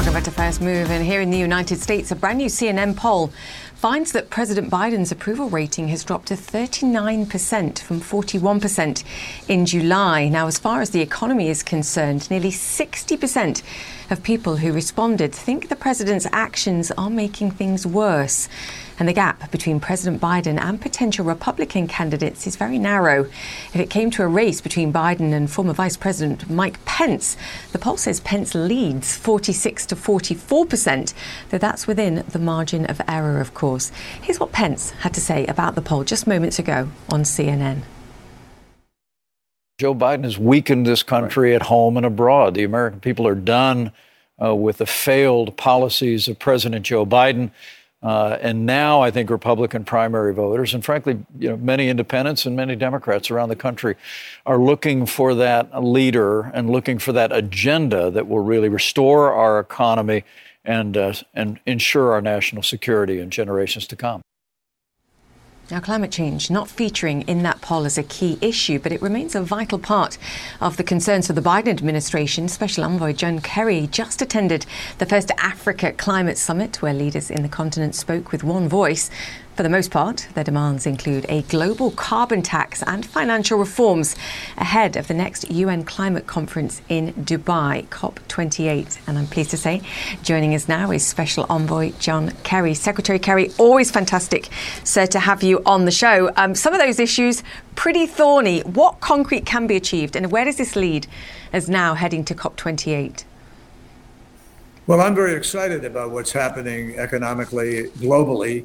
Welcome back to First Move. And here in the United States, a brand new CNN poll finds that President Biden's approval rating has dropped to 39% from 41% in July. Now, as far as the economy is concerned, nearly 60% of people who responded think the president's actions are making things worse and the gap between President Biden and potential Republican candidates is very narrow. If it came to a race between Biden and former Vice President Mike Pence, the poll says Pence leads 46 to 44 percent, though that's within the margin of error, of course. Here's what Pence had to say about the poll just moments ago on CNN. Joe Biden has weakened this country at home and abroad. The American people are done uh, with the failed policies of President Joe Biden. Uh, and now I think Republican primary voters, and frankly, you know, many independents and many Democrats around the country are looking for that leader and looking for that agenda that will really restore our economy and, uh, and ensure our national security in generations to come. Now, climate change not featuring in that poll as a key issue, but it remains a vital part of the concerns for the Biden administration. Special Envoy John Kerry just attended the first Africa Climate Summit, where leaders in the continent spoke with one voice for the most part, their demands include a global carbon tax and financial reforms ahead of the next UN climate conference in Dubai, COP28. And I'm pleased to say, joining us now is Special Envoy John Kerry. Secretary Kerry, always fantastic, sir, to have you on the show. Um, some of those issues pretty thorny. What concrete can be achieved, and where does this lead as now heading to COP28? Well, I'm very excited about what's happening economically globally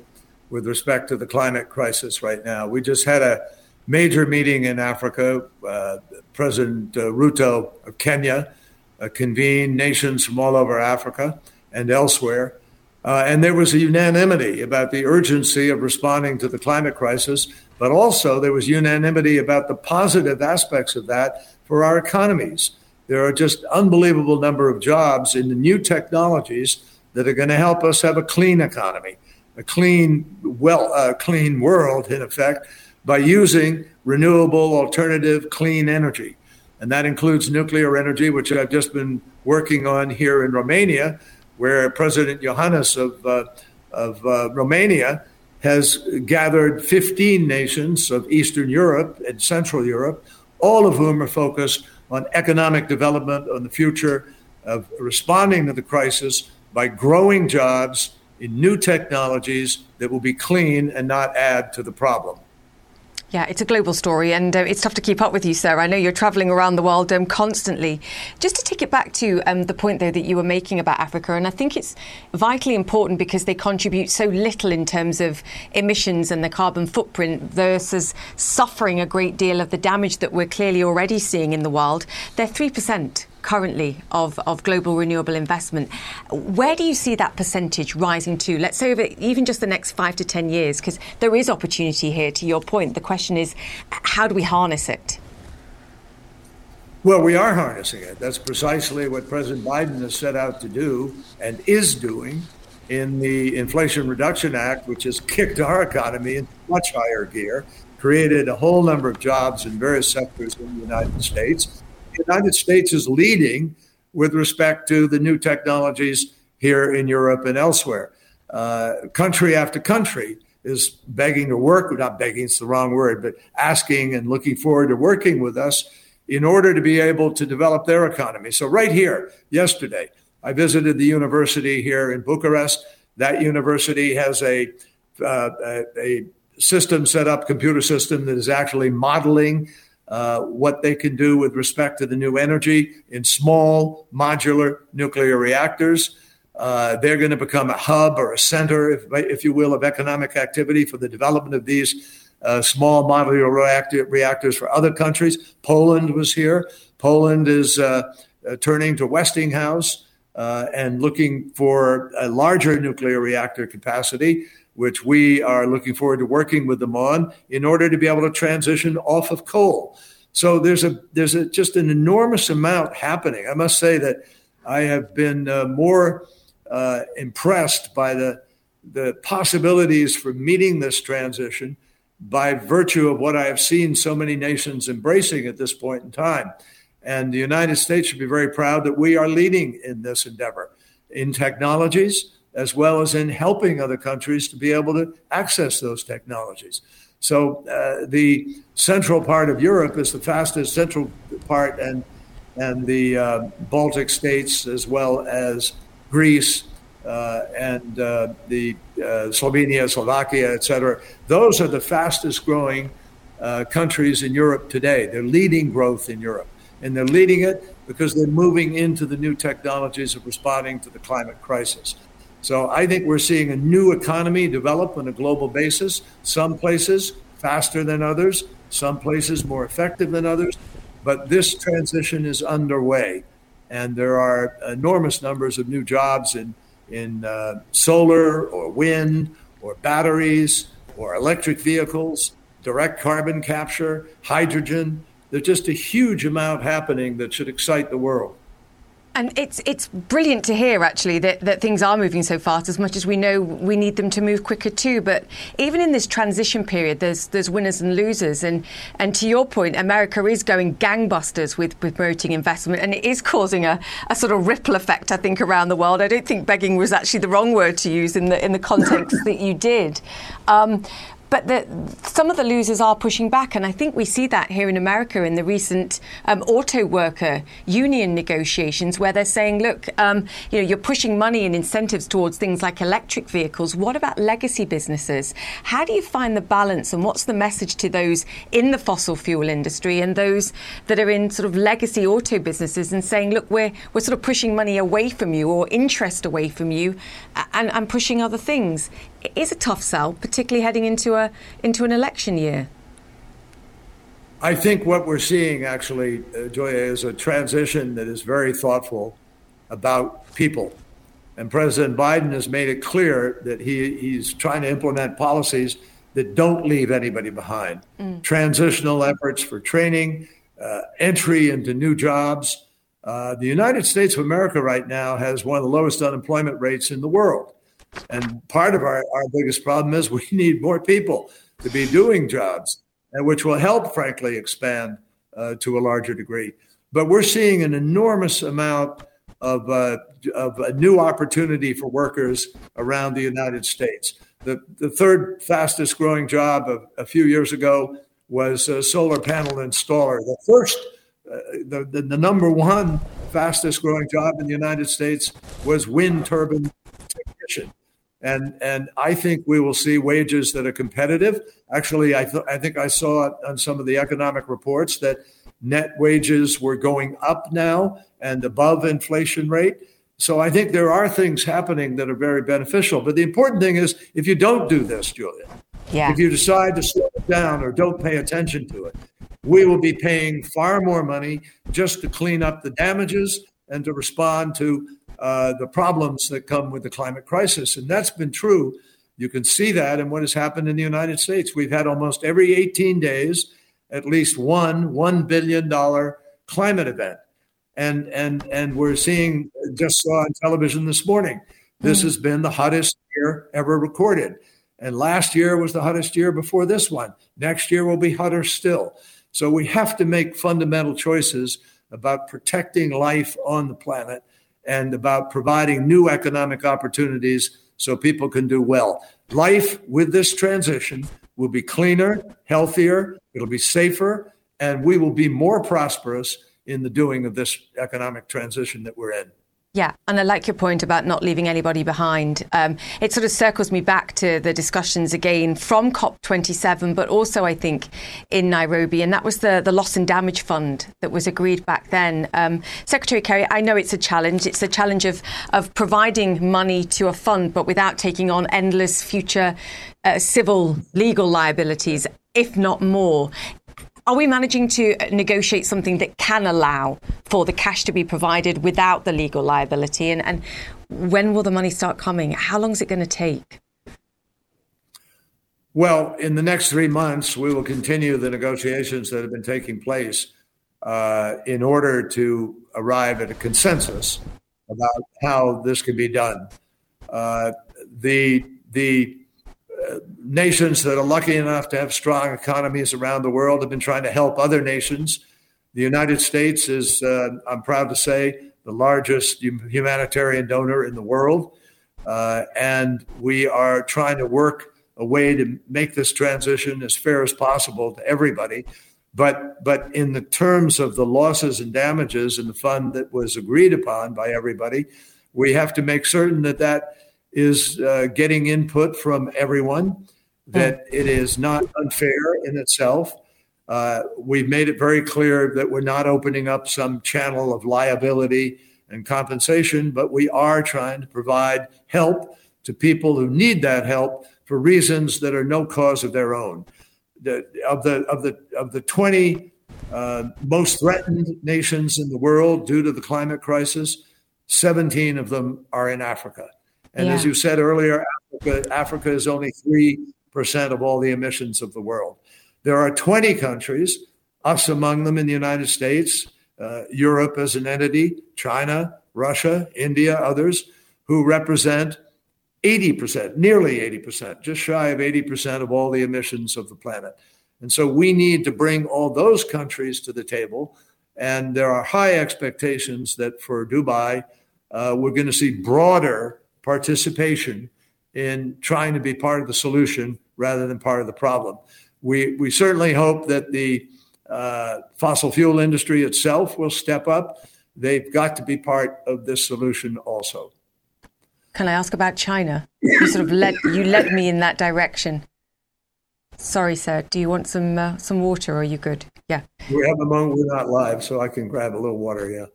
with respect to the climate crisis right now. We just had a major meeting in Africa. Uh, President uh, Ruto of Kenya uh, convened nations from all over Africa and elsewhere. Uh, and there was a unanimity about the urgency of responding to the climate crisis, but also there was unanimity about the positive aspects of that for our economies. There are just unbelievable number of jobs in the new technologies that are going to help us have a clean economy a clean, well, clean world in effect by using renewable, alternative, clean energy. And that includes nuclear energy, which I've just been working on here in Romania, where President Iohannis of, uh, of uh, Romania has gathered 15 nations of Eastern Europe and Central Europe, all of whom are focused on economic development, on the future of responding to the crisis by growing jobs in new technologies that will be clean and not add to the problem. Yeah, it's a global story, and uh, it's tough to keep up with you, sir. I know you're travelling around the world um, constantly. Just to take it back to um, the point, though, that you were making about Africa, and I think it's vitally important because they contribute so little in terms of emissions and the carbon footprint versus suffering a great deal of the damage that we're clearly already seeing in the world. They're 3% currently of, of global renewable investment. Where do you see that percentage rising to? Let's say over even just the next five to 10 years, because there is opportunity here, to your point. The question is, how do we harness it? Well, we are harnessing it. That's precisely what President Biden has set out to do and is doing in the Inflation Reduction Act, which has kicked our economy into much higher gear, created a whole number of jobs in various sectors in the United States, the United States is leading with respect to the new technologies here in Europe and elsewhere. Uh, country after country is begging to work, not begging, it's the wrong word, but asking and looking forward to working with us in order to be able to develop their economy. So, right here, yesterday, I visited the university here in Bucharest. That university has a, uh, a, a system set up, computer system that is actually modeling what they can do with respect to the new energy in small modular nuclear reactors. Uh, they're going to become a hub or a center, if, you will, of economic activity for the development of these uh, small modular reactor, reactors for other countries. Poland was here. Poland is uh, uh, turning to Westinghouse and looking for a larger nuclear reactor capacity which we are looking forward to working with them on in order to be able to transition off of coal. So there's a there's a, just an enormous amount happening. I must say that I have been uh, more uh, impressed by the the possibilities for meeting this transition by virtue of what I have seen so many nations embracing at this point in time. And the United States should be very proud that we are leading in this endeavor. in technologies as well as in helping other countries to be able to access those technologies. So uh, the central part of Europe is the fastest central part, and and the uh, Baltic states as well as Greece uh, and uh, the uh, Slovenia, Slovakia, etc. Those are the fastest growing uh, countries in Europe today. They're leading growth in Europe, and they're leading it because they're moving into the new technologies of responding to the climate crisis. So I think we're seeing a new economy develop on a global basis. Some places faster than others, some places more effective than others. But this transition is underway, and there are enormous numbers of new jobs in in uh, solar or wind or batteries or electric vehicles, direct carbon capture, hydrogen. There's just a huge amount happening that should excite the world. And it's it's brilliant to hear actually that, that things are moving so fast as much as we know we need them to move quicker too. But even in this transition period there's there's winners and losers and and to your point, America is going gangbusters with, with promoting investment and it is causing a, a sort of ripple effect I think around the world. I don't think begging was actually the wrong word to use in the in the context that you did. Um, but the, some of the losers are pushing back, and I think we see that here in America in the recent um, auto worker union negotiations, where they're saying, "Look, um, you know, you're pushing money and incentives towards things like electric vehicles. What about legacy businesses? How do you find the balance, and what's the message to those in the fossil fuel industry and those that are in sort of legacy auto businesses, and saying, "Look, we're we're sort of pushing money away from you or interest away from you, and, and pushing other things." It is a tough sell, particularly heading into a into an election year. I think what we're seeing actually, uh, Julia, is a transition that is very thoughtful about people. And President Biden has made it clear that he, he's trying to implement policies that don't leave anybody behind. Mm. Transitional efforts for training, uh, entry into new jobs. Uh, the United States of America right now has one of the lowest unemployment rates in the world. And part of our, our biggest problem is we need more people to be doing jobs, and which will help, frankly, expand uh, to a larger degree. But we're seeing an enormous amount of, uh, of a new opportunity for workers around the United States. The, the third fastest growing job of, a few years ago was a solar panel installer. The first, uh, the, the, the number one fastest growing job in the United States was wind turbine technician and and I think we will see wages that are competitive. Actually, I th- I think I saw on some of the economic reports that net wages were going up now and above inflation rate. So I think there are things happening that are very beneficial. But the important thing is if you don't do this, Julia, yeah. if you decide to slow it down or don't pay attention to it, we will be paying far more money just to clean up the damages and to respond to uh, the problems that come with the climate crisis. And that's been true. You can see that in what has happened in the United States. We've had almost every 18 days at least one $1 billion climate event. And, and, and we're seeing, just saw on television this morning, this mm has been the hottest year ever recorded. And last year was the hottest year before this one. Next year will be hotter still. So we have to make fundamental choices about protecting life on the planet and about providing new economic opportunities so people can do well. Life with this transition will be cleaner, healthier, it'll be safer, and we will be more prosperous in the doing of this economic transition that we're in. Yeah, and I like your point about not leaving anybody behind. Um, it sort of circles me back to the discussions again from COP27, but also I think in Nairobi, and that was the, the loss and damage fund that was agreed back then. Um, Secretary Kerry, I know it's a challenge. It's a challenge of, of providing money to a fund, but without taking on endless future uh, civil legal liabilities, if not more. Are we managing to negotiate something that can allow for the cash to be provided without the legal liability? And, and when will the money start coming? How long is it going to take? Well, in the next three months, we will continue the negotiations that have been taking place uh, in order to arrive at a consensus about how this can be done. Uh, the the nations that are lucky enough to have strong economies around the world have been trying to help other nations. The United States is, uh, I'm proud to say, the largest humanitarian donor in the world. Uh, and we are trying to work a way to make this transition as fair as possible to everybody. But, but in the terms of the losses and damages and the fund that was agreed upon by everybody, we have to make certain that that is uh, getting input from everyone, that it is not unfair in itself. Uh, we've made it very clear that we're not opening up some channel of liability and compensation, but we are trying to provide help to people who need that help for reasons that are no cause of their own. The, of the of the of the 20 uh, most threatened nations in the world due to the climate crisis, 17 of them are in Africa. And yeah. as you said earlier, Africa, Africa is only 3% of all the emissions of the world. There are 20 countries, us among them in the United States, uh, Europe as an entity, China, Russia, India, others, who represent 80%, nearly 80%, just shy of 80% of all the emissions of the planet. And so we need to bring all those countries to the table. And there are high expectations that for Dubai, uh, we're going to see broader participation in trying to be part of the solution rather than part of the problem. We, we certainly hope that the uh, fossil fuel industry itself will step up. They've got to be part of this solution also. Can I ask about China? You sort of led you led me in that direction. Sorry, sir. Do you want some uh, some water? Or are you good? Yeah. We have a moment. We're not live, so I can grab a little water. Yeah.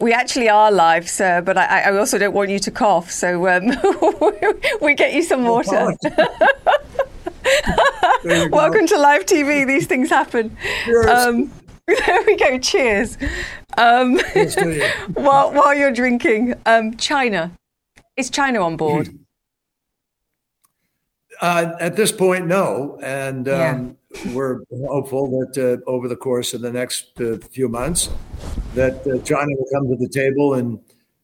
We actually are live, sir, but I, I also don't want you to cough, so um, we get you some water. Welcome to live TV. These things happen. Um, there we go. Cheers. Um, while, while you're drinking, um, China. Is China on board? Uh, at this point, no. And um, yeah. We're hopeful that uh, over the course of the next uh, few months, that uh, China will come to the table and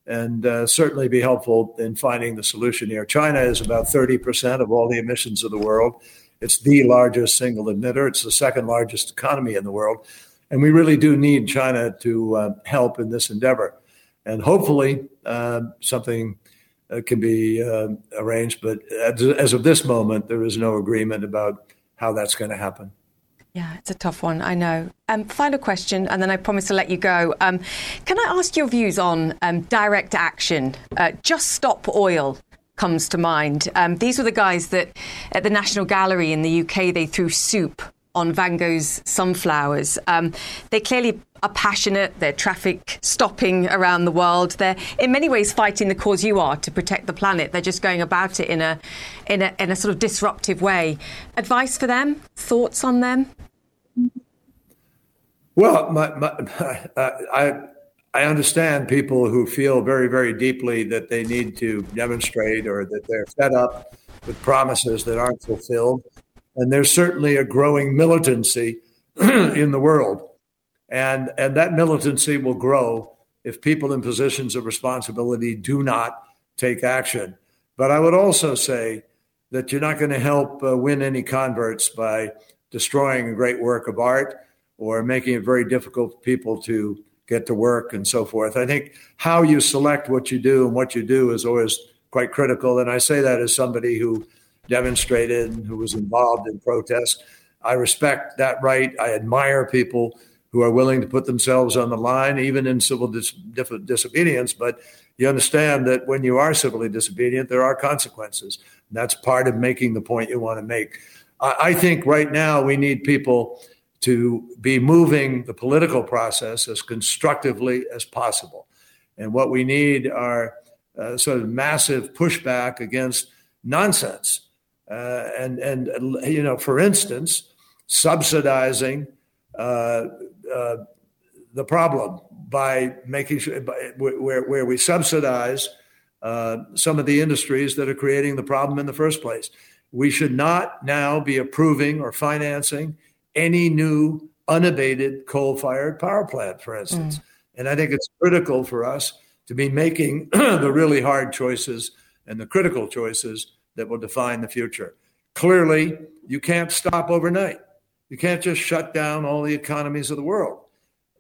and uh, certainly be helpful in finding the solution here. China is about 30% of all the emissions of the world. It's the largest single emitter. It's the second largest economy in the world. And we really do need China to uh, help in this endeavor. And hopefully, uh, something can be arranged. But as, as of this moment, there is no agreement about how that's going to happen. Yeah, it's a tough one. I know. Um, final question, and then I promise to let you go. Um, can I ask your views on um, direct action? Uh, just stop oil comes to mind. Um, these were the guys that at the National Gallery in the UK they threw soup on Van Gogh's sunflowers. Um, they clearly are passionate. They're traffic stopping around the world. They're in many ways fighting the cause you are to protect the planet. They're just going about it in a in a in a sort of disruptive way. Advice for them? Thoughts on them? Well, my, my, I I understand people who feel very very deeply that they need to demonstrate or that they're fed up with promises that aren't fulfilled, and there's certainly a growing militancy in the world, and and that militancy will grow if people in positions of responsibility do not take action. But I would also say that you're not going to help uh, win any converts by destroying a great work of art or making it very difficult for people to get to work and so forth. I think how you select what you do and what you do is always quite critical. And I say that as somebody who demonstrated who was involved in protests. I respect that right. I admire people who are willing to put themselves on the line, even in civil dis- disobedience. But you understand that when you are civilly disobedient, there are consequences. And that's part of making the point you want to make. I, I think right now we need people to be moving the political process as constructively as possible. And what we need are uh, sort of massive pushback against nonsense. Uh, and, and, you know, for instance, subsidizing uh, uh the problem by making sure by, where, where we subsidize uh, some of the industries that are creating the problem in the first place. We should not now be approving or financing any new unabated coal fired power plant, for instance. Mm. And I think it's critical for us to be making the really hard choices and the critical choices that will define the future. Clearly, you can't stop overnight. You can't just shut down all the economies of the world.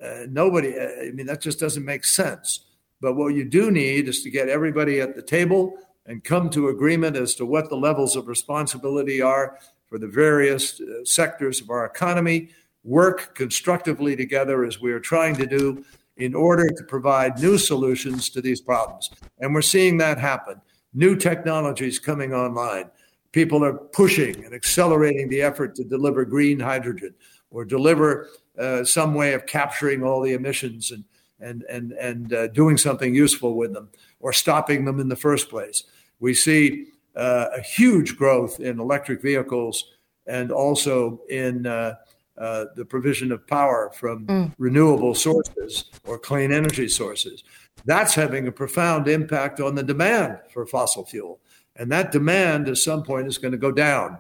Uh, nobody, uh, I mean, that just doesn't make sense. But what you do need is to get everybody at the table and come to agreement as to what the levels of responsibility are for the various uh, sectors of our economy, work constructively together as we are trying to do in order to provide new solutions to these problems. And we're seeing that happen. New technologies coming online. People are pushing and accelerating the effort to deliver green hydrogen or deliver uh, some way of capturing all the emissions and and and and uh, doing something useful with them or stopping them in the first place. We see uh, a huge growth in electric vehicles and also in uh, uh, the provision of power from mm. renewable sources or clean energy sources. That's having a profound impact on the demand for fossil fuel. And that demand at some point is going to go down.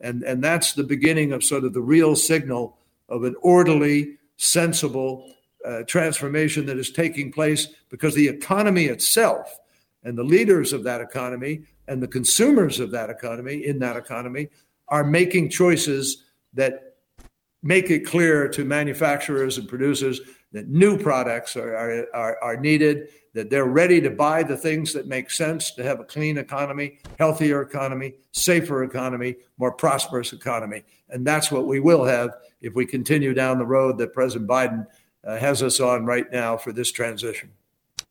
And, and that's the beginning of sort of the real signal of an orderly, sensible uh, transformation that is taking place because the economy itself and the leaders of that economy and the consumers of that economy in that economy are making choices that make it clear to manufacturers and producers that new products are, are, are, are, needed, that they're ready to buy the things that make sense to have a clean economy, healthier economy, safer economy, more prosperous economy. And that's what we will have if we continue down the road that President Biden uh, has us on right now for this transition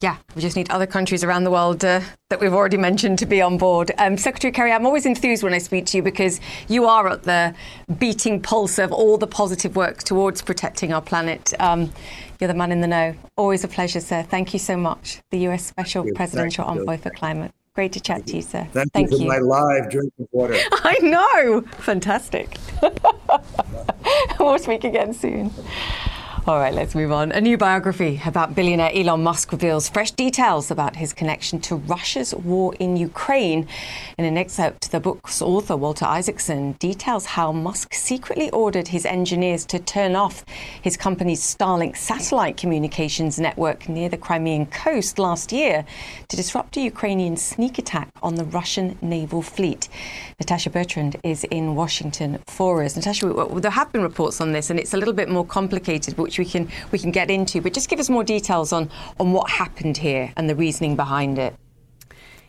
yeah, we just need other countries around the world uh, that we've already mentioned to be on board. Um, Secretary Kerry, I'm always enthused when I speak to you because you are at the beating pulse of all the positive work towards protecting our planet. Um, you're the man in the know. Always a pleasure, sir. Thank you so much. The U.S. Special Presidential Envoy for Climate. Great to chat to you, sir. Thank, Thank you for you. my live drinking water. I know. Fantastic. we'll speak again soon. All right, let's move on. A new biography about billionaire Elon Musk reveals fresh details about his connection to Russia's war in Ukraine. In an excerpt, the book's author, Walter Isaacson, details how Musk secretly ordered his engineers to turn off his company's Starlink satellite communications network near the Crimean coast last year to disrupt a Ukrainian sneak attack on the Russian naval fleet. Natasha Bertrand is in Washington for us. Natasha, there have been reports on this, and it's a little bit more complicated, which which we can we can get into. But just give us more details on on what happened here and the reasoning behind it.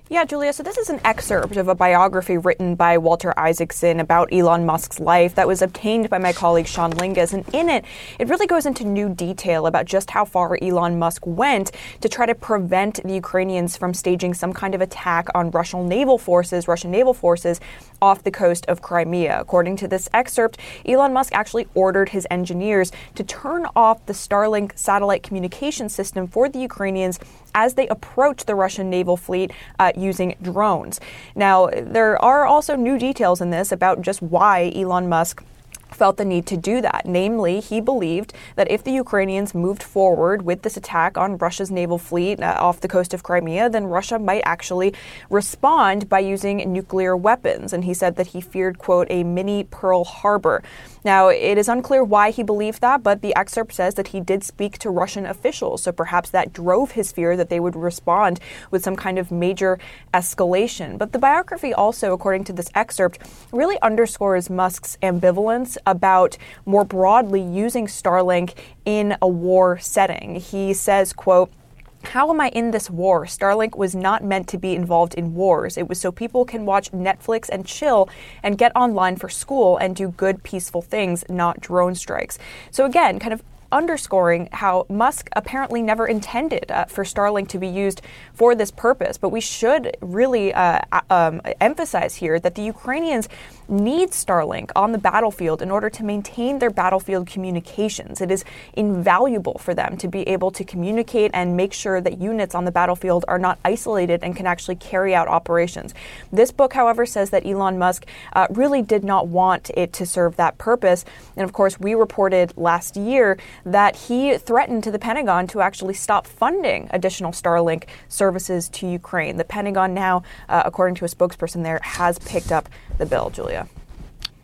Yeah, Julia. So this is an excerpt of a biography written by Walter Isaacson about Elon Musk's life that was obtained by my colleague Sean Lyngaas. And in it, it really goes into new detail about just how far Elon Musk went to try to prevent the Ukrainians from staging some kind of attack on Russian naval forces, Russian naval forces off the coast of Crimea. According to this excerpt, Elon Musk actually ordered his engineers to turn off the Starlink satellite communication system for the Ukrainians as they approach the Russian naval fleet uh, using drones. Now, there are also new details in this about just why Elon Musk felt the need to do that. Namely, he believed that if the Ukrainians moved forward with this attack on Russia's naval fleet uh, off the coast of Crimea, then Russia might actually respond by using nuclear weapons. And he said that he feared, quote, a mini Pearl Harbor. Now, it is unclear why he believed that, but the excerpt says that he did speak to Russian officials. So perhaps that drove his fear that they would respond with some kind of major escalation. But the biography also, according to this excerpt, really underscores Musk's ambivalence about more broadly using Starlink in a war setting. He says, quote, how am I in this war? Starlink was not meant to be involved in wars. It was so people can watch Netflix and chill and get online for school and do good, peaceful things, not drone strikes. So, again, kind of underscoring how Musk apparently never intended uh, for Starlink to be used for this purpose. But we should really uh, um, emphasize here that the Ukrainians need Starlink on the battlefield in order to maintain their battlefield communications. It is invaluable for them to be able to communicate and make sure that units on the battlefield are not isolated and can actually carry out operations. This book, however, says that Elon Musk uh, really did not want it to serve that purpose. And of course, we reported last year that he threatened to the Pentagon to actually stop funding additional Starlink services to Ukraine. The Pentagon now, uh, according to a spokesperson there, has picked up the bill, Julia.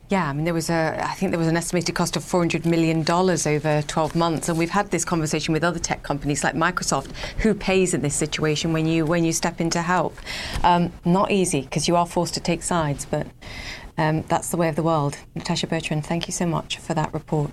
Yeah, I mean, there was a, I think there was an estimated cost of $400 million over 12 months. And we've had this conversation with other tech companies like Microsoft. Who pays in this situation when you, when you step in to help? Um, not easy because you are forced to take sides, but um, that's the way of the world. Natasha Bertrand, thank you so much for that report.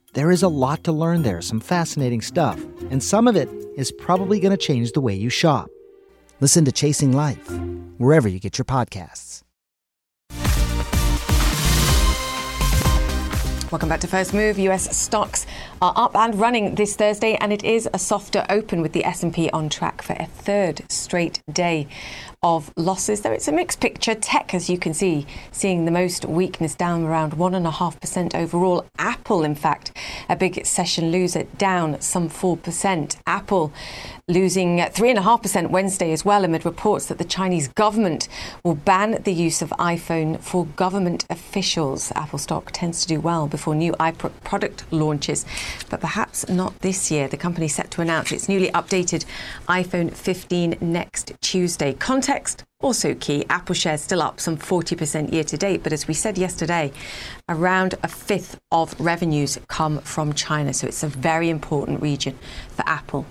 There is a lot to learn there, some fascinating stuff, and some of it is probably going to change the way you shop. Listen to Chasing Life, wherever you get your podcasts. Welcome back to First Move. US stocks are up and running this Thursday and it is a softer open with the S&P on track for a third straight day of losses. Though it's a mixed picture. Tech, as you can see, seeing the most weakness down around 1.5% overall. Apple, in fact, a big session loser down some 4%. Apple losing 3.5% Wednesday as well amid reports that the Chinese government will ban the use of iPhone for government officials. Apple stock tends to do well before new iPod product launches, but perhaps not this year. The company set to announce its newly updated iPhone 15 next Tuesday. Context also key. Apple shares still up some 40% year to date, but as we said yesterday, around a fifth of revenues come from China. So it's a very important region for Apple.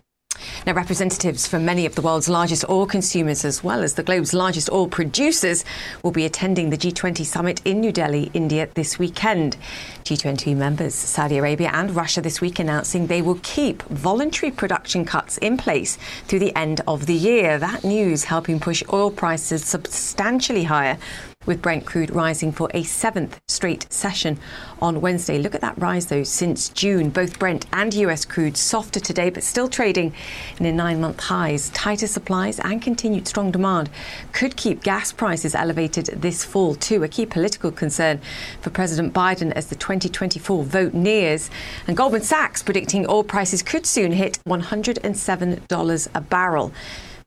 Now, representatives from many of the world's largest oil consumers, as well as the globe's largest oil producers, will be attending the G20 summit in New Delhi, India, this weekend. G20 members, Saudi Arabia and Russia, this week announcing they will keep voluntary production cuts in place through the end of the year. That news helping push oil prices substantially higher with Brent crude rising for a seventh straight session on Wednesday. Look at that rise, though, since June. Both Brent and US crude softer today, but still trading near nine month highs. Tighter supplies and continued strong demand could keep gas prices elevated this fall, too. A key political concern for President Biden as the 2024 vote nears. And Goldman Sachs predicting oil prices could soon hit $107 a barrel.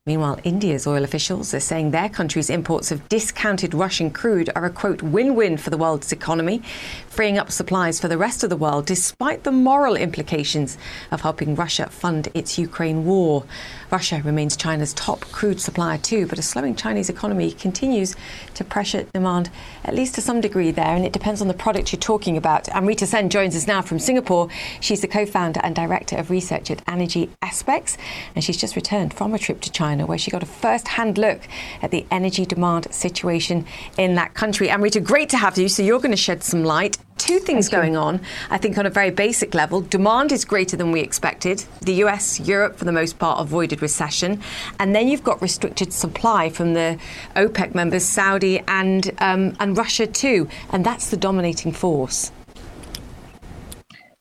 Meanwhile, India's oil officials are saying their country's imports of discounted Russian crude are a quote win win for the world's economy, freeing up supplies for the rest of the world despite the moral implications of helping Russia fund its Ukraine war. Russia remains China's top crude supplier too, but a slowing Chinese economy continues to pressure demand, at least to some degree there, and it depends on the product you're talking about. Amrita Sen joins us now from Singapore. She's the co founder and director of research at Energy Aspects, and she's just returned from a trip to China where she got a first hand look at the energy demand situation in that country. Amrita, great to have you. So you're going to shed some light. Two things going on, I think, on a very basic level. Demand is greater than we expected. The US, Europe, for the most part, avoided recession. And then you've got restricted supply from the OPEC members, Saudi and, um, and Russia too. And that's the dominating force.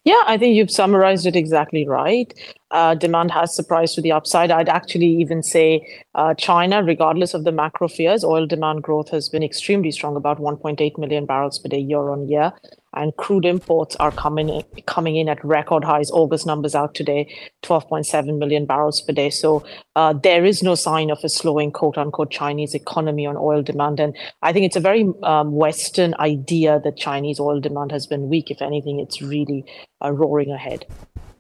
Yeah, I think you've summarized it exactly right. Uh, demand has surprised to the upside. I'd actually even say uh, China, regardless of the macro fears, oil demand growth has been extremely strong, about 1.8 million barrels per day year on year and crude imports are coming in, coming in at record highs. August numbers out today, 12.7 million barrels per day. So uh, there is no sign of a slowing quote unquote Chinese economy on oil demand. And I think it's a very um, Western idea that Chinese oil demand has been weak. If anything, it's really uh, roaring ahead.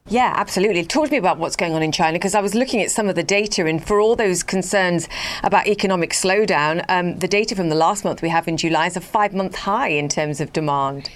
Yeah, absolutely. Talk to me about what's going on in China because I was looking at some of the data, and for all those concerns about economic slowdown, um, the data from the last month we have in July is a five month high in terms of demand.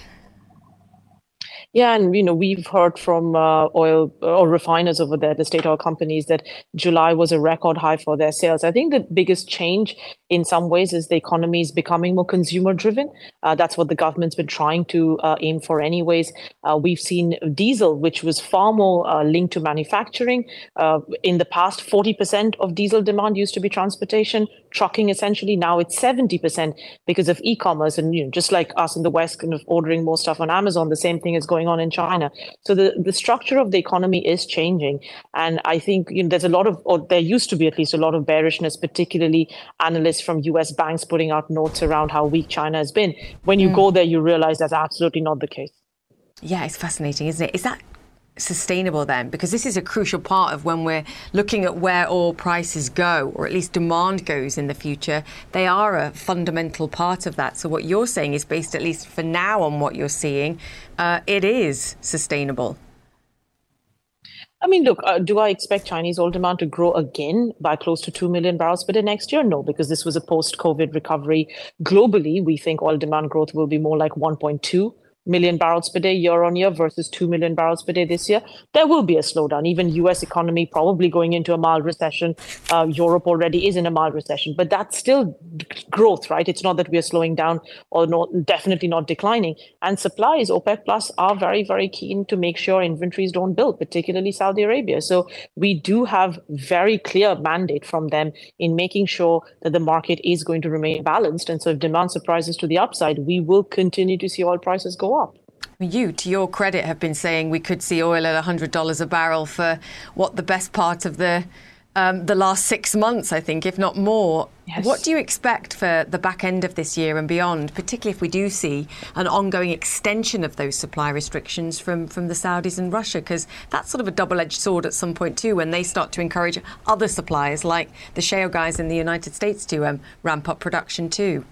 Yeah, and you know we've heard from uh, oil or refiners over there, the state oil companies, that July was a record high for their sales. I think the biggest change in some ways is the economy is becoming more consumer driven. Uh, that's what the government's been trying to uh, aim for, anyways. Uh, we've seen diesel, which was far more uh, linked to manufacturing. Uh, in the past, 40% of diesel demand used to be transportation, trucking essentially. Now it's 70% because of e-commerce, and you know, just like us in the West, kind of ordering more stuff on Amazon, the same thing is going on in China. So the, the structure of the economy is changing. And I think you know, there's a lot of, or there used to be at least a lot of bearishness, particularly analysts from US banks putting out notes around how weak China has been. When you mm. go there, you realize that's absolutely not the case. Yeah, it's fascinating, isn't it? Is that sustainable then? Because this is a crucial part of when we're looking at where oil prices go, or at least demand goes in the future. They are a fundamental part of that. So, what you're saying is based, at least for now, on what you're seeing, uh, it is sustainable. I mean, look, uh, do I expect Chinese oil demand to grow again by close to 2 million barrels per day next year? No, because this was a post COVID recovery. Globally, we think oil demand growth will be more like 1.2 million barrels per day year on year versus 2 million barrels per day this year, there will be a slowdown. Even US economy probably going into a mild recession. Uh, Europe already is in a mild recession, but that's still growth, right? It's not that we are slowing down or not, definitely not declining. And supplies, OPEC Plus are very, very keen to make sure inventories don't build, particularly Saudi Arabia. So we do have very clear mandate from them in making sure that the market is going to remain balanced. And so if demand surprises to the upside, we will continue to see oil prices go up. You, to your credit, have been saying we could see oil at $100 a barrel for what the best part of the um, the last six months, I think, if not more. Yes. What do you expect for the back end of this year and beyond, particularly if we do see an ongoing extension of those supply restrictions from, from the Saudis and Russia? Because that's sort of a double edged sword at some point, too, when they start to encourage other suppliers like the shale guys in the United States to um, ramp up production, too.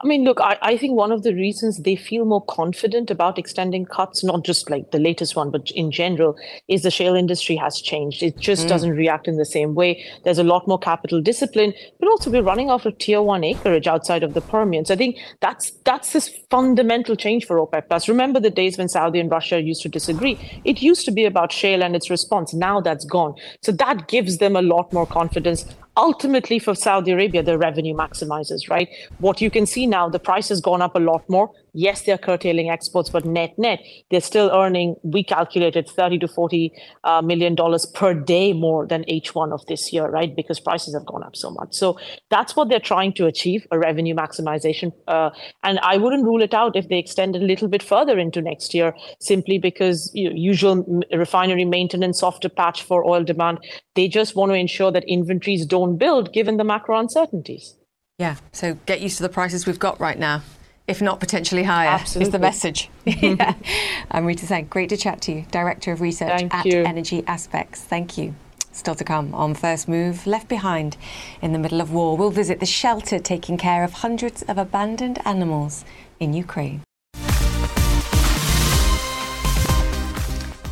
I mean, look, I, I think one of the reasons they feel more confident about extending cuts, not just like the latest one, but in general, is the shale industry has changed. It just mm. doesn't react in the same way. There's a lot more capital discipline, but also we're running off of tier one acreage outside of the Permian. So I think that's that's this fundamental change for OPEC Plus. Remember the days when Saudi and Russia used to disagree? It used to be about shale and its response. Now that's gone. So that gives them a lot more confidence ultimately for Saudi Arabia, the revenue maximizes, right? What you can see now, the price has gone up a lot more. Yes, they're curtailing exports, but net net, they're still earning, we calculated 30 to 40 uh, million dollars per day more than H1 of this year, right? Because prices have gone up so much. So that's what they're trying to achieve, a revenue maximization. Uh, and I wouldn't rule it out if they extend a little bit further into next year, simply because you know, usual refinery maintenance, softer patch for oil demand. They just want to ensure that inventories don't build given the macro uncertainties. Yeah, so get used to the prices we've got right now if not potentially higher, Absolutely. is the message. yeah. Amrita Sen, great to chat to you, Director of Research Thank at you. Energy Aspects. Thank you. Still to come on First Move, left behind in the middle of war. We'll visit the shelter taking care of hundreds of abandoned animals in Ukraine.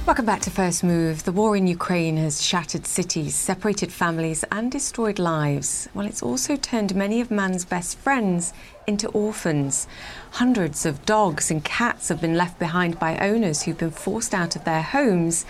Welcome back to First Move. The war in Ukraine has shattered cities, separated families, and destroyed lives. Well, it's also turned many of man's best friends into orphans. Hundreds of dogs and cats have been left behind by owners who've been forced out of their homes.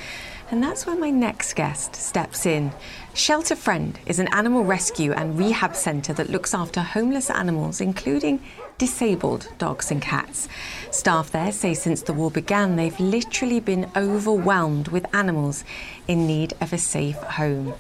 And that's where my next guest steps in. Shelter Friend is an animal rescue and rehab centre that looks after homeless animals, including disabled dogs and cats. Staff there say since the war began, they've literally been overwhelmed with animals in need of a safe home.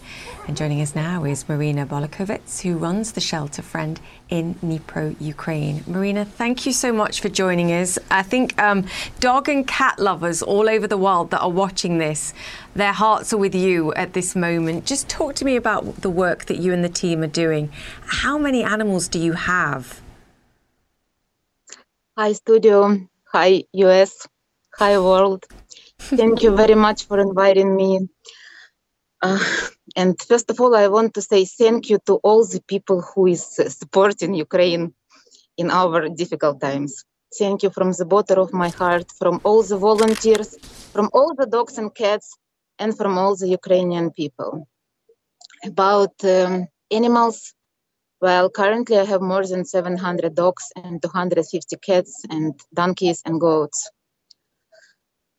And joining us now is Marina Bolakovets, who runs the Shelter Friend in Dnipro, Ukraine. Marina, thank you so much for joining us. I think um, dog and cat lovers all over the world that are watching this, their hearts are with you at this moment. Just talk to me about the work that you and the team are doing. How many animals do you have? Hi, studio. Hi, US. Hi, world. Thank you very much for inviting me. Uh, and first of all, I want to say thank you to all the people who is supporting Ukraine in our difficult times. Thank you from the bottom of my heart, from all the volunteers, from all the dogs and cats, and from all the Ukrainian people. About um, animals, well, currently I have more than 700 dogs and 250 cats and donkeys and goats.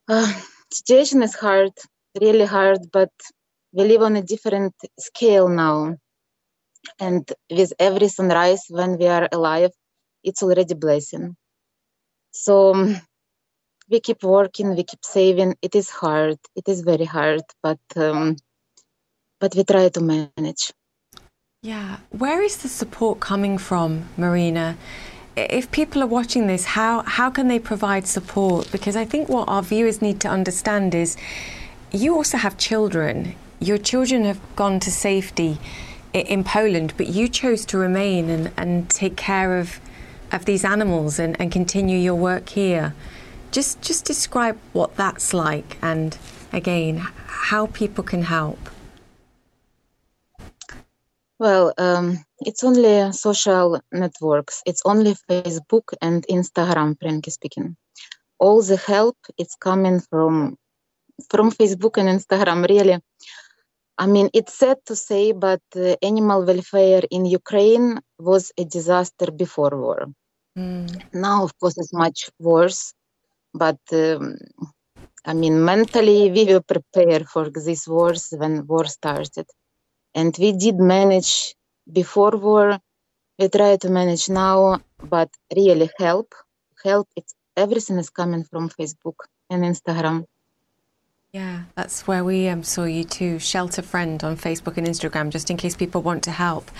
Uh, situation is hard, really hard, but we live on a different scale now. And with every sunrise when we are alive, it's already blessing. So um, we keep working, we keep saving. It is hard. It is very hard, but um, but we try to manage. Yeah. Where is the support coming from, Marina? If people are watching this, how, how can they provide support? Because I think what our viewers need to understand is you also have children. Your children have gone to safety in Poland, but you chose to remain and, and take care of, of these animals and, and continue your work here. Just, just describe what that's like and, again, how people can help. Well, um, it's only social networks. It's only Facebook and Instagram, frankly speaking. All the help is coming from from Facebook and Instagram. Really, I mean, it's sad to say, but uh, animal welfare in Ukraine was a disaster before war. Mm. Now, of course, it's much worse. But um, I mean, mentally, we were prepared for this wars when war started and we did manage before war we try to manage now but really help help it's everything is coming from facebook and instagram yeah, that's where we um, saw you too. Shelter Friend on Facebook and Instagram, just in case people want to help.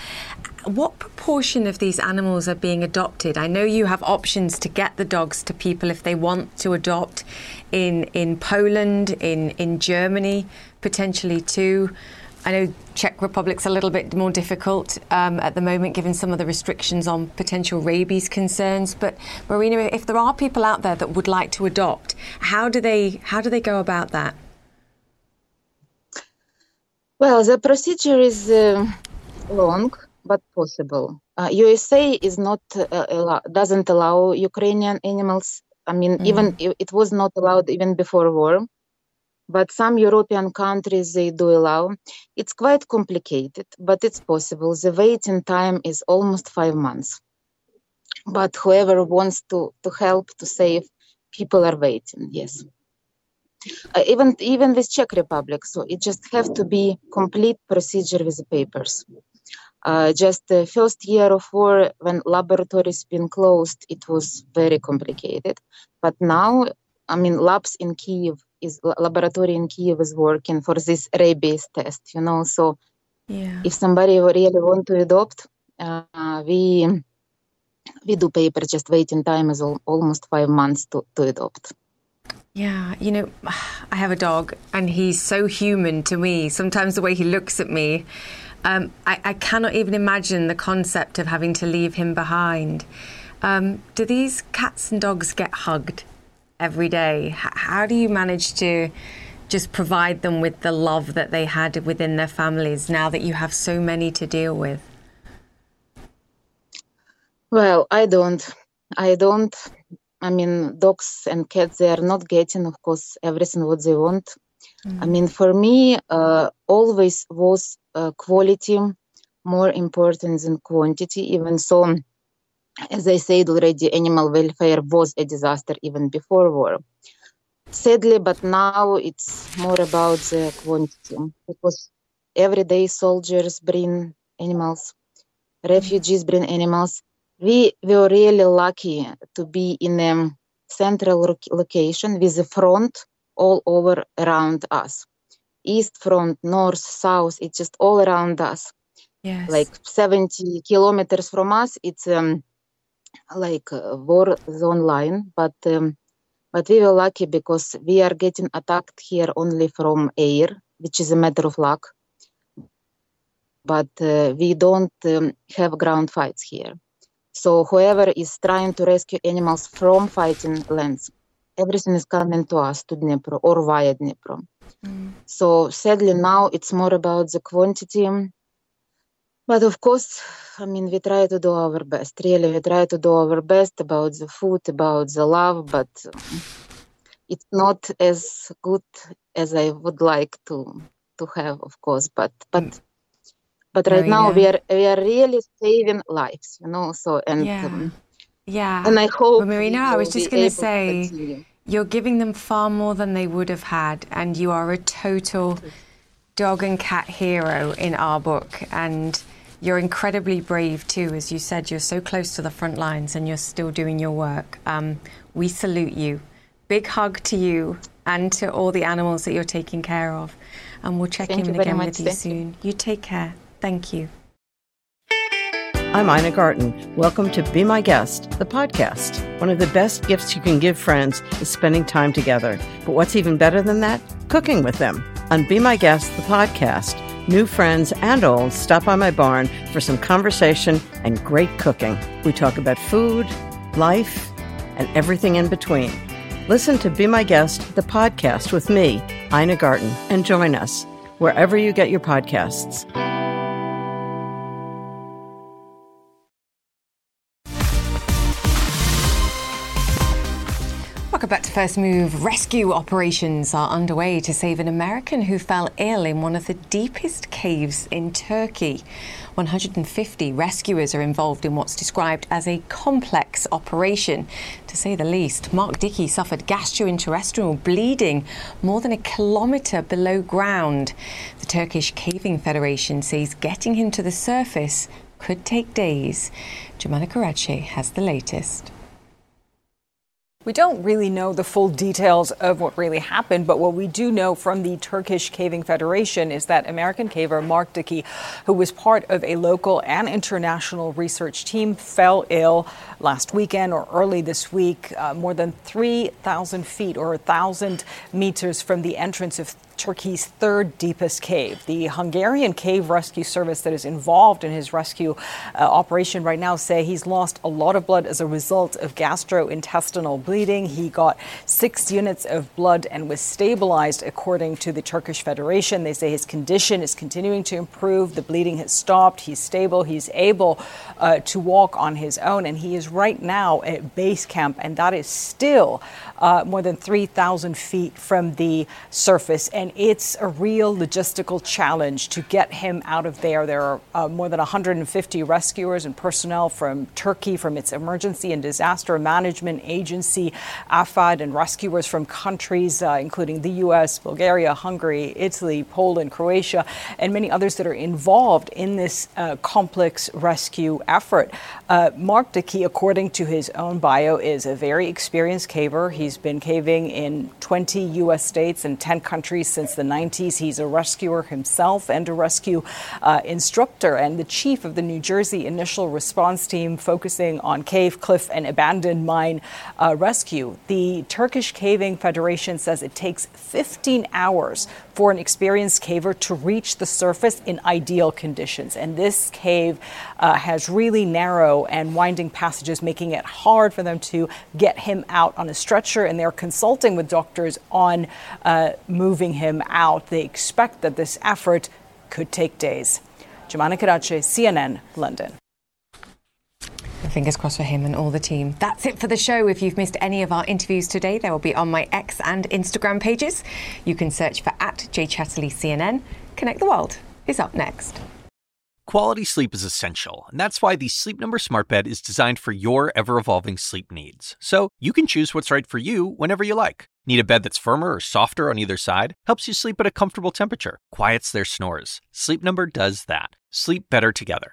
What proportion of these animals are being adopted? I know you have options to get the dogs to people if they want to adopt in in Poland, in in Germany, potentially too. I know Czech Republic's a little bit more difficult um, at the moment, given some of the restrictions on potential rabies concerns. But Marina, if there are people out there that would like to adopt, how do they how do they go about that? Well, the procedure is uh, long but possible. Uh, USA is not uh, allow, doesn't allow Ukrainian animals. I mean, mm. even it was not allowed even before war but some European countries they do allow. It's quite complicated, but it's possible. The waiting time is almost five months. But whoever wants to, to help to save, people are waiting. Yes. Uh, even even with Czech Republic, so it just have to be complete procedure with the papers. Uh, just the first year of war, when laboratories been closed, it was very complicated. But now, I mean, labs in Kiev is laboratory in Kiev is working for this rabies test, you know. So yeah. if somebody really want to adopt, uh, we we do paper just waiting time is al- almost five months to, to adopt. Yeah, you know, I have a dog and he's so human to me. Sometimes the way he looks at me, um, I, I, cannot even imagine the concept of having to leave him behind. Um, do these cats and dogs get hugged? Every day. How do you manage to just provide them with the love that they had within their families now that you have so many to deal with? Well, I don't. I don't. I mean, dogs and cats, they are not getting, of course, everything what they want. Mm. I mean, for me, uh, always was uh, quality more important than quantity, even so as I said already, animal welfare was a disaster even before war. Sadly, but now it's more about the quantity because everyday soldiers bring animals, refugees bring animals. We were really lucky to be in a central location with a front all over around us. East front, north, south, it's just all around us. Yes. Like 70 kilometers from us, it's um, like uh, war zone line, but um, but we were lucky because we are getting attacked here only from air, which is a matter of luck. But uh, we don't um, have ground fights here. So whoever is trying to rescue animals from fighting lands, everything is coming to us to Dnipro or via Dnipro. Mm. So sadly now it's more about the quantity but of course, I mean, we try to do our best. Really, we try to do our best about the food, about the love, but it's not as good as I would like to to have, of course. But but mm. but right oh, now yeah. we are we are really saving lives, you know. So and yeah, um, yeah. And I hope. Well, Marina, I was just going to say you're giving them far more than they would have had, and you are a total dog and cat hero in our book. And you're incredibly brave too. As you said, you're so close to the front lines and you're still doing your work. Um, we salute you. Big hug to you and to all the animals that you're taking care of. And we'll check Thank in again much. with you Thank soon. You take care. Thank you. I'm Ina Garten. Welcome to Be My Guest, the podcast. One of the best gifts you can give friends is spending time together. But what's even better than that? Cooking with them. On Be My Guest, the podcast, new friends and old stop by my barn for some conversation and great cooking. We talk about food, life, and everything in between. Listen to Be My Guest, the podcast with me, Ina Garten, and join us wherever you get your podcasts. To First Move. Rescue operations are underway to save an American who fell ill in one of the deepest caves in Turkey. 150 rescuers are involved in what's described as a complex operation, to say the least. Mark Dickey suffered gastrointestinal bleeding more than a kilometre below ground. The Turkish Caving Federation says getting him to the surface could take days. Jomana Karadsheh has the latest. We don't really know the full details of what really happened, but what we do know from the Turkish Caving Federation is that American caver Mark Dickey, who was part of a local and international research team, fell ill last weekend or early this week, uh, more than 3,000 feet or 1,000 meters from the entrance of Turkey's third deepest cave. The Hungarian Cave Rescue Service that is involved in his rescue uh, operation right now say he's lost a lot of blood as a result of gastrointestinal bleeding. He got six units of blood and was stabilized, according to the Turkish Federation. They say his condition is continuing to improve. The bleeding has stopped. He's stable. He's able uh, to walk on his own, and he is right now at base camp, and that is still uh, more than 3,000 feet from the surface. And it's a real logistical challenge to get him out of there. There are uh, more than 150 rescuers and personnel from Turkey, from its Emergency and Disaster Management Agency, AFAD, and rescuers from countries uh, including the U.S., Bulgaria, Hungary, Italy, Poland, Croatia, and many others that are involved in this uh, complex rescue effort. Uh, Mark Dickey, according to his own bio, is a very experienced caver. He's been caving in 20 U.S. states and 10 countries since the 90s. He's a rescuer himself and a rescue uh, instructor and the chief of the New Jersey Initial Response Team focusing on cave, cliff, and abandoned mine uh, rescue. The Turkish Caving Federation says it takes 15 hours for an experienced caver to reach the surface in ideal conditions. And this cave uh, has really narrow and winding passages, making it hard for them to get him out on a stretcher. And they're consulting with doctors on uh, moving him out. They expect that this effort could take days. Jomana Karadsheh, CNN, London. Fingers crossed for him and all the team. That's it for the show. If you've missed any of our interviews today, they will be on my X and Instagram pages. You can search for at jchatterleycnn. Connect the World is up next. Quality sleep is essential, and that's why the Sleep Number Smart Bed is designed for your ever evolving sleep needs. So you can choose what's right for you whenever you like. Need a bed that's firmer or softer on either side? Helps you sleep at a comfortable temperature, quiets their snores. Sleep Number does that. Sleep better together.